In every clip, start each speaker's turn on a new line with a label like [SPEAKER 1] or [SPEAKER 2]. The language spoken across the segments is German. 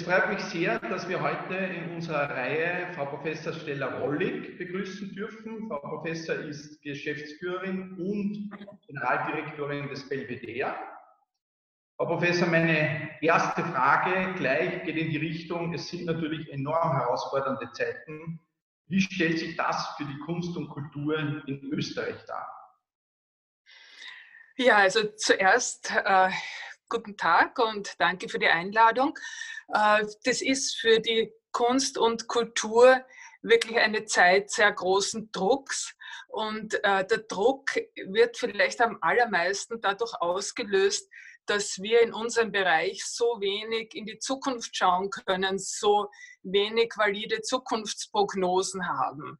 [SPEAKER 1] Es freut mich sehr, dass wir heute in unserer Reihe Frau Professor Stella Rollig begrüßen dürfen. Frau Professor ist Geschäftsführerin und Generaldirektorin des Belvedere. Frau Professor, meine erste Frage gleich geht in die Richtung, es sind natürlich enorm herausfordernde Zeiten. Wie stellt sich das für die Kunst und Kultur in Österreich dar?
[SPEAKER 2] Ja, also zuerst äh, guten Tag und danke für die Einladung. Äh, das ist für die Kunst und Kultur wirklich eine Zeit sehr großen Drucks. Und äh, der Druck wird vielleicht am allermeisten dadurch ausgelöst, dass wir in unserem Bereich so wenig in die Zukunft schauen können, so wenig valide Zukunftsprognosen haben.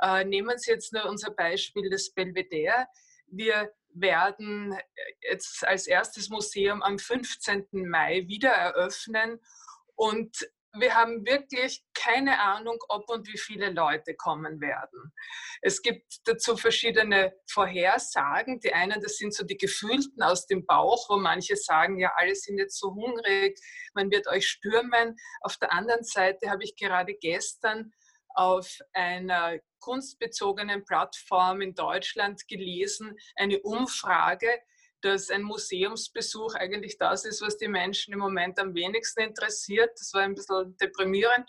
[SPEAKER 2] Äh, nehmen Sie jetzt nur unser Beispiel des Belvedere. Wir werden jetzt als erstes Museum am 15. Mai wieder eröffnen und wir haben wirklich keine Ahnung, ob und wie viele Leute kommen werden. Es gibt dazu verschiedene Vorhersagen. Die einen, das sind so die Gefühlten aus dem Bauch, wo manche sagen, ja, alle sind jetzt so hungrig, man wird euch stürmen. Auf der anderen Seite habe ich gerade gestern auf einer kunstbezogenen Plattform in Deutschland gelesen, eine Umfrage, dass ein Museumsbesuch eigentlich das ist, was die Menschen im Moment am wenigsten interessiert. Das war ein bisschen deprimierend.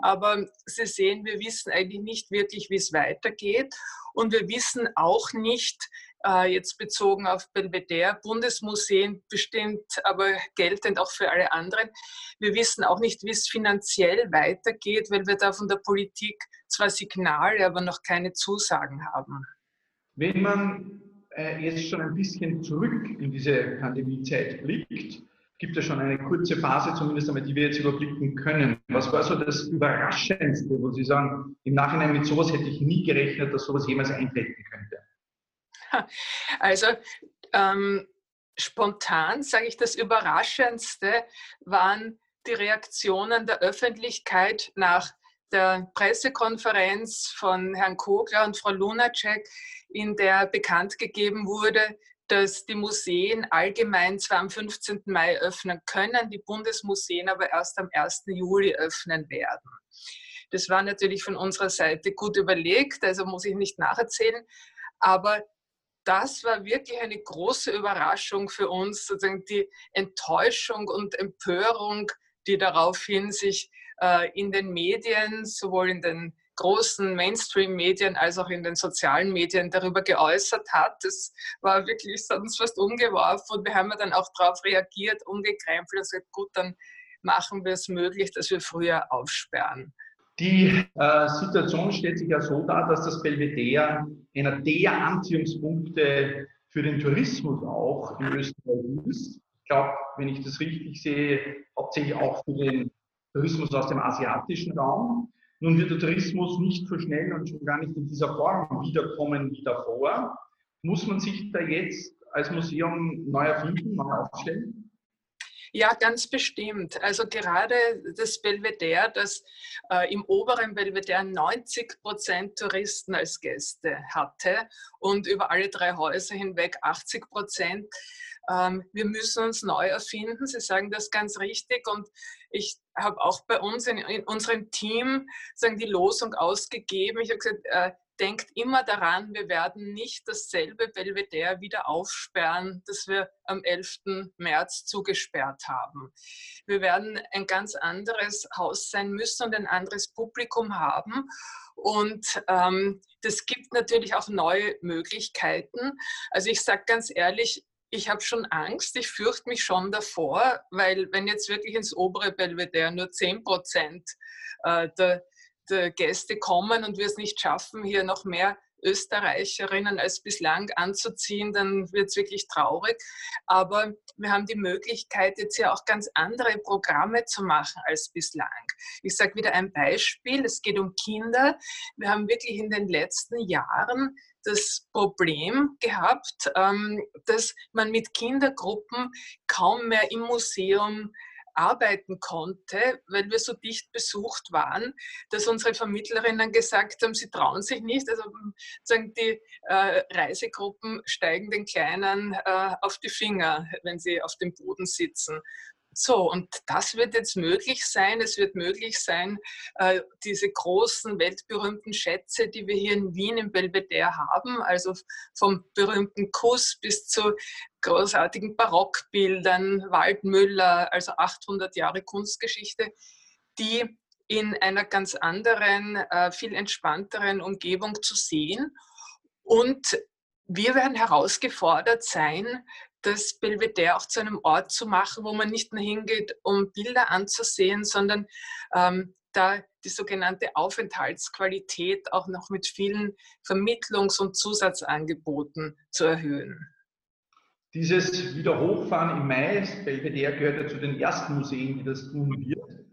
[SPEAKER 2] Aber Sie sehen, wir wissen eigentlich nicht wirklich, wie es weitergeht. Und wir wissen auch nicht, äh, jetzt bezogen auf Belvedere, Bundesmuseen bestimmt, aber geltend auch für alle anderen. Wir wissen auch nicht, wie es finanziell weitergeht, weil wir da von der Politik zwar Signale, aber noch keine Zusagen haben.
[SPEAKER 1] Wenn man äh, jetzt schon ein bisschen zurück in diese Pandemiezeit blickt, gibt es schon eine kurze Phase, zumindest einmal, die wir jetzt überblicken können. Was war so das Überraschendste, wo Sie sagen, im Nachhinein mit sowas hätte ich nie gerechnet, dass sowas jemals eintreten könnte?
[SPEAKER 2] Also ähm, spontan sage ich, das Überraschendste waren die Reaktionen der Öffentlichkeit nach der Pressekonferenz von Herrn Kogler und Frau Lunacek, in der bekannt gegeben wurde, dass die Museen allgemein zwar am 15. Mai öffnen können, die Bundesmuseen aber erst am 1. Juli öffnen werden. Das war natürlich von unserer Seite gut überlegt, also muss ich nicht nacherzählen, aber das war wirklich eine große Überraschung für uns, sozusagen die Enttäuschung und Empörung, die daraufhin sich in den Medien, sowohl in den großen Mainstream-Medien als auch in den sozialen Medien darüber geäußert hat. Das war wirklich sonst fast umgeworfen und wir haben dann auch darauf reagiert, umgekrempelt und gesagt, gut, dann machen wir es möglich, dass wir früher aufsperren.
[SPEAKER 1] Die äh, Situation stellt sich ja so dar, dass das Belvedere einer der Anziehungspunkte für den Tourismus auch in Österreich ist. Ich glaube, wenn ich das richtig sehe, hauptsächlich auch für den Tourismus aus dem asiatischen Raum. Nun wird der Tourismus nicht so schnell und schon gar nicht in dieser Form wiederkommen wie davor. Muss man sich da jetzt als Museum neu erfinden, neu aufstellen?
[SPEAKER 2] Ja, ganz bestimmt. Also gerade das Belvedere, das äh, im oberen Belvedere 90 Prozent Touristen als Gäste hatte und über alle drei Häuser hinweg 80 Prozent. Ähm, wir müssen uns neu erfinden. Sie sagen das ganz richtig und ich habe auch bei uns in, in, unserem Team sagen, die Losung ausgegeben. Ich habe gesagt, äh, denkt immer daran, wir werden nicht dasselbe Belvedere wieder aufsperren, das wir am 11. März zugesperrt haben. Wir werden ein ganz anderes Haus sein müssen und ein anderes Publikum haben. Und ähm, das gibt natürlich auch neue Möglichkeiten. Also ich sage ganz ehrlich, ich habe schon Angst, ich fürchte mich schon davor, weil wenn jetzt wirklich ins obere Belvedere nur 10 Prozent äh, der äh, Gäste kommen und wir es nicht schaffen, hier noch mehr Österreicherinnen als bislang anzuziehen, dann wird es wirklich traurig. Aber wir haben die Möglichkeit, jetzt ja auch ganz andere Programme zu machen als bislang. Ich sage wieder ein Beispiel, es geht um Kinder. Wir haben wirklich in den letzten Jahren das Problem gehabt, ähm, dass man mit Kindergruppen kaum mehr im Museum arbeiten konnte, weil wir so dicht besucht waren, dass unsere Vermittlerinnen gesagt haben, sie trauen sich nicht. Also sagen die äh, Reisegruppen steigen den Kleinen äh, auf die Finger, wenn sie auf dem Boden sitzen. So, und das wird jetzt möglich sein. Es wird möglich sein, äh, diese großen, weltberühmten Schätze, die wir hier in Wien im Belvedere haben, also vom berühmten Kuss bis zu großartigen Barockbildern, Waldmüller, also 800 Jahre Kunstgeschichte, die in einer ganz anderen, äh, viel entspannteren Umgebung zu sehen. Und wir werden herausgefordert sein, das Belvedere auch zu einem Ort zu machen, wo man nicht nur hingeht, um Bilder anzusehen, sondern ähm, da die sogenannte Aufenthaltsqualität auch noch mit vielen Vermittlungs- und Zusatzangeboten zu erhöhen.
[SPEAKER 1] Dieses Wiederhochfahren im Mai, Belvedere gehört ja zu den ersten Museen, die das tun wird.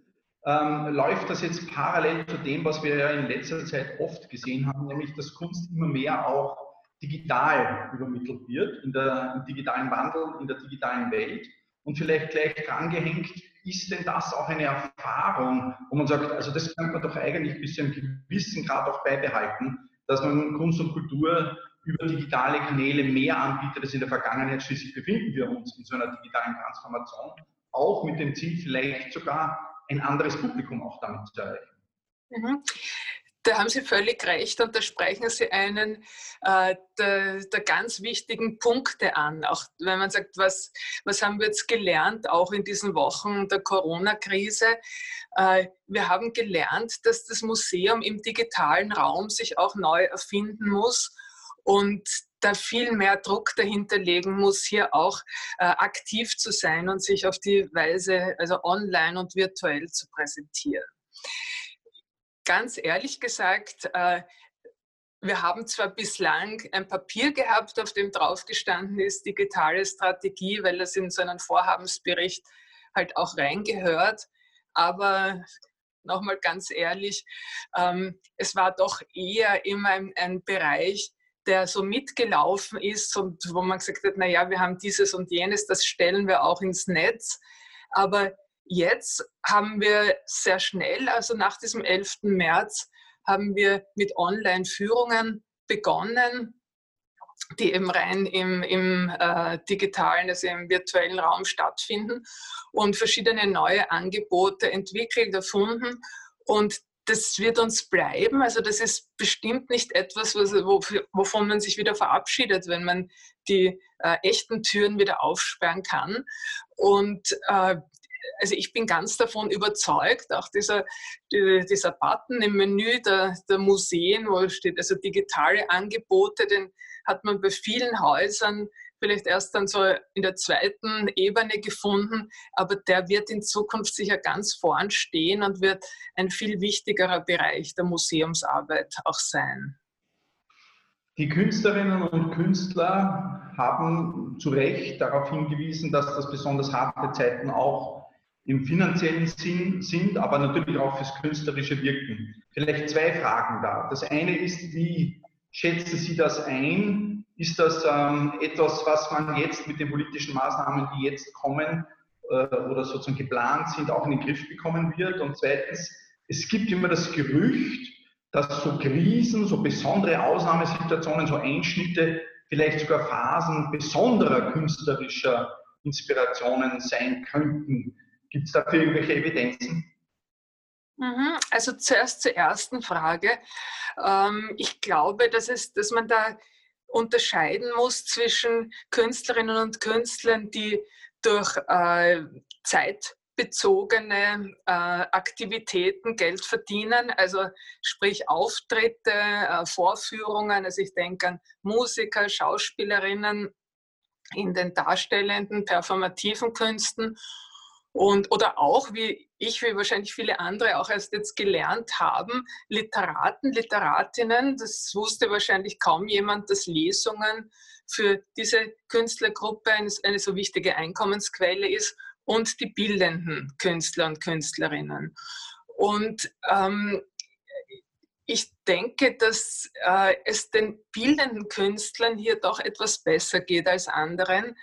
[SPEAKER 1] Ähm, läuft das jetzt parallel zu dem, was wir ja in letzter Zeit oft gesehen haben, nämlich dass Kunst immer mehr auch digital übermittelt wird, in der, im digitalen Wandel, in der digitalen Welt. Und vielleicht gleich drangehängt, ist denn das auch eine Erfahrung, wo man sagt, also das könnte man doch eigentlich bis zu einem gewissen Grad auch beibehalten, dass man Kunst und Kultur über digitale Kanäle mehr anbietet als in der Vergangenheit. Schließlich befinden wir uns in so einer digitalen Transformation, auch mit dem Ziel, vielleicht sogar ein anderes Publikum auch damit zu erreichen.
[SPEAKER 2] Mhm. Da haben Sie völlig recht und da sprechen Sie einen äh, der, der, ganz wichtigen Punkte an. Auch wenn man sagt, was, was haben wir jetzt gelernt, auch in diesen Wochen der Corona-Krise? Äh, wir haben gelernt, dass das Museum im digitalen Raum sich auch neu erfinden muss und da viel mehr Druck dahinter legen muss, hier auch äh, aktiv zu sein und sich auf die Weise, also online und virtuell zu präsentieren ganz ehrlich gesagt, äh, wir haben zwar bislang ein Papier gehabt, auf dem draufgestanden ist digitale Strategie, weil das in so einen Vorhabensbericht halt auch reingehört, aber nochmal ganz ehrlich, ähm, es war doch eher immer ein, Bereich, der so mitgelaufen ist und wo man gesagt hat, naja, wir haben dieses und jenes, das stellen wir auch ins Netz. Aber Jetzt haben wir sehr schnell, also nach diesem 11. März, haben wir mit Online-Führungen begonnen, die eben rein im, im äh, digitalen, also im virtuellen Raum stattfinden und verschiedene neue Angebote entwickelt, erfunden. Und das wird uns bleiben. Also das ist bestimmt nicht etwas, was, wovon man sich wieder verabschiedet, wenn man die äh, echten Türen wieder aufsperren kann. Und äh, also ich bin ganz davon überzeugt, auch dieser, dieser Button im Menü der, der Museen, wo steht also digitale Angebote, den hat man bei vielen Häusern vielleicht erst dann so in der zweiten Ebene gefunden, aber der wird in Zukunft sicher ganz vorn stehen und wird ein viel wichtigerer Bereich der Museumsarbeit auch sein.
[SPEAKER 1] Die Künstlerinnen und Künstler haben zu Recht darauf hingewiesen, dass das besonders harte Zeiten auch im finanziellen Sinn sind, aber natürlich auch fürs künstlerische Wirken. Vielleicht zwei Fragen da. Das eine ist, wie schätzen Sie das ein? Ist das ähm, etwas, was man jetzt mit den politischen Maßnahmen, die jetzt kommen äh, oder sozusagen geplant sind, auch in den Griff bekommen wird? Und zweitens, es gibt immer das Gerücht, dass so Krisen, so besondere Ausnahmesituationen, so Einschnitte, vielleicht sogar Phasen besonderer künstlerischer Inspirationen sein könnten. Gibt es dafür irgendwelche Evidenzen?
[SPEAKER 2] Mhm. Also zuerst zur ersten Frage. Ähm, ich glaube, dass, es, dass man da unterscheiden muss zwischen Künstlerinnen und Künstlern, die durch äh, zeitbezogene äh, Aktivitäten Geld verdienen, also sprich Auftritte, äh, Vorführungen. Also ich denke an Musiker, Schauspielerinnen in den darstellenden, performativen Künsten und, oder auch, wie ich, wie wahrscheinlich viele andere auch erst jetzt gelernt haben, Literaten, Literatinnen, das wusste wahrscheinlich kaum jemand, dass Lesungen für diese Künstlergruppe eine, eine so wichtige Einkommensquelle ist und die bildenden Künstler und Künstlerinnen. Und ähm, ich denke, dass äh, es den bildenden Künstlern hier doch etwas besser geht als anderen,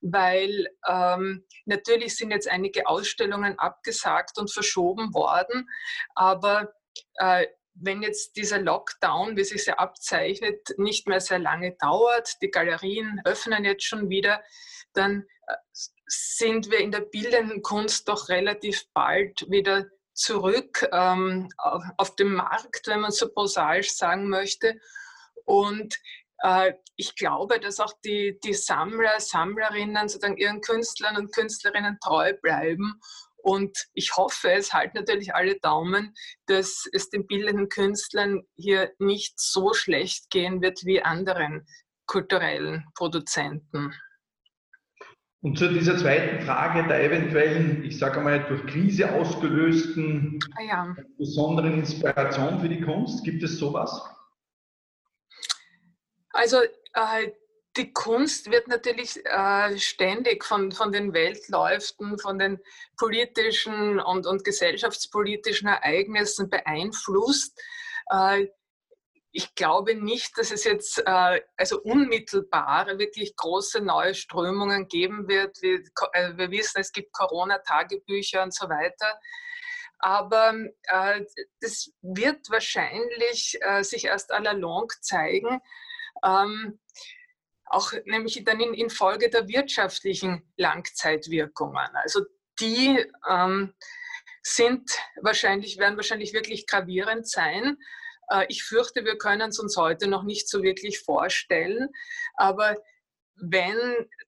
[SPEAKER 2] weil ähm, natürlich sind jetzt einige Ausstellungen abgesagt und verschoben worden, aber äh, wenn jetzt dieser Lockdown, wie sich ja abzeichnet, nicht mehr sehr lange dauert, die Galerien öffnen jetzt schon wieder, dann sind wir in der bildenden Kunst doch relativ bald wieder zurück ähm, auf, dem Markt, wenn man so prosaisch sagen möchte. Und äh, ich glaube, dass auch die, die Sammler, Sammlerinnen sozusagen ihren Künstlern und Künstlerinnen treu bleiben. Und ich hoffe, es halten natürlich alle Daumen, dass es den bildenden Künstlern hier nicht so schlecht gehen wird wie anderen kulturellen Produzenten.
[SPEAKER 1] Und zu dieser zweiten Frage der eventuellen, ich sage einmal, durch Krise ausgelösten ah ja. besonderen Inspiration für die Kunst, gibt es sowas?
[SPEAKER 2] Also äh, die Kunst wird natürlich äh, ständig von, von den Weltläufen, von den politischen und, und gesellschaftspolitischen Ereignissen beeinflusst. Äh, ich glaube nicht, dass es jetzt äh, also unmittelbar wirklich große neue Strömungen geben wird. Wir, äh, wir wissen, es gibt Corona-Tagebücher und so weiter. Aber äh, das wird wahrscheinlich sich erst à la longue zeigen. Ähm, auch nämlich dann in, in, Folge der wirtschaftlichen Langzeitwirkungen. Also die ähm, sind wahrscheinlich, werden wahrscheinlich wirklich gravierend sein. Äh, ich fürchte, wir können es uns heute noch nicht so wirklich vorstellen. Aber wenn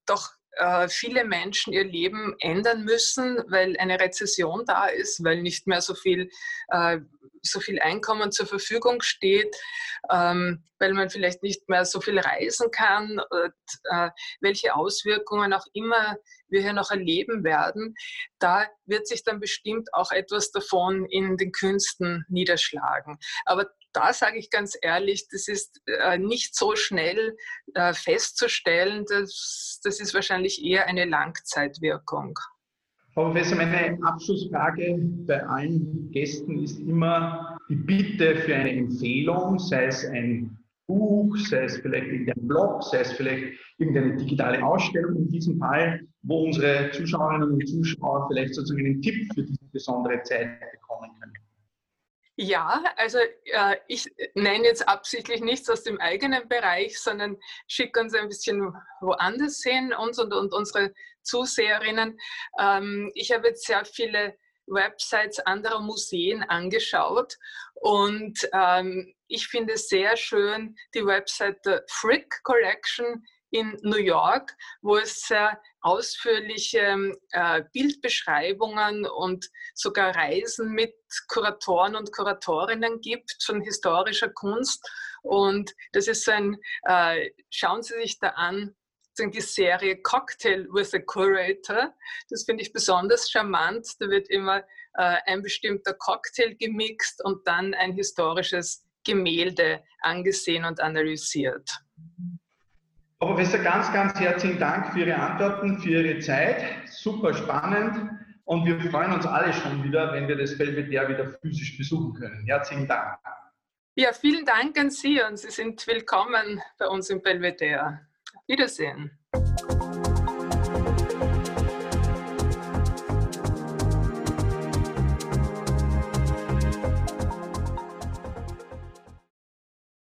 [SPEAKER 2] doch äh, viele Menschen ihr Leben ändern müssen, weil eine Rezession da ist, weil nicht mehr so viel, äh, so viel Einkommen zur Verfügung steht, ähm, weil man vielleicht nicht mehr so viel reisen kann, und, welche Auswirkungen auch immer wir hier noch erleben werden, da wird sich dann bestimmt auch etwas davon in den Künsten niederschlagen. Aber da sage ich ganz ehrlich, das ist äh, nicht so schnell äh, festzustellen. Das, das ist wahrscheinlich eher eine Langzeitwirkung.
[SPEAKER 1] Frau Professor, meine Abschlussfrage bei allen Gästen ist immer die Bitte für eine Empfehlung, sei es ein Buch, sei es vielleicht irgendein Blog, sei es vielleicht irgendeine digitale Ausstellung in diesem Fall, wo unsere Zuschauerinnen und Zuschauer vielleicht sozusagen einen Tipp für diese besondere Zeit bekommen können.
[SPEAKER 2] Ja, also äh, ich nenne jetzt absichtlich nichts aus dem eigenen Bereich, sondern schicke uns ein bisschen woanders hin, uns und, und unsere Zuseherinnen. Ähm, ich habe jetzt sehr viele Websites anderer Museen angeschaut und ähm, ich finde sehr schön die Website der Frick Collection in New York, wo es sehr ausführliche äh, Bildbeschreibungen und sogar Reisen mit Kuratoren und Kuratorinnen gibt von historischer Kunst. Und das ist ein, äh, schauen Sie sich da an, die Serie Cocktail with a Curator. Das finde ich besonders charmant. Da wird immer äh, ein bestimmter Cocktail gemixt und dann ein historisches Gemälde angesehen und analysiert.
[SPEAKER 1] Frau Professor, ganz, ganz herzlichen Dank für Ihre Antworten, für Ihre Zeit. Super spannend. Und wir freuen uns alle schon wieder, wenn wir das Belvedere wieder physisch besuchen können. Herzlichen Dank.
[SPEAKER 2] Ja, vielen Dank an Sie und Sie sind willkommen bei uns im Belvedere. Wiedersehen.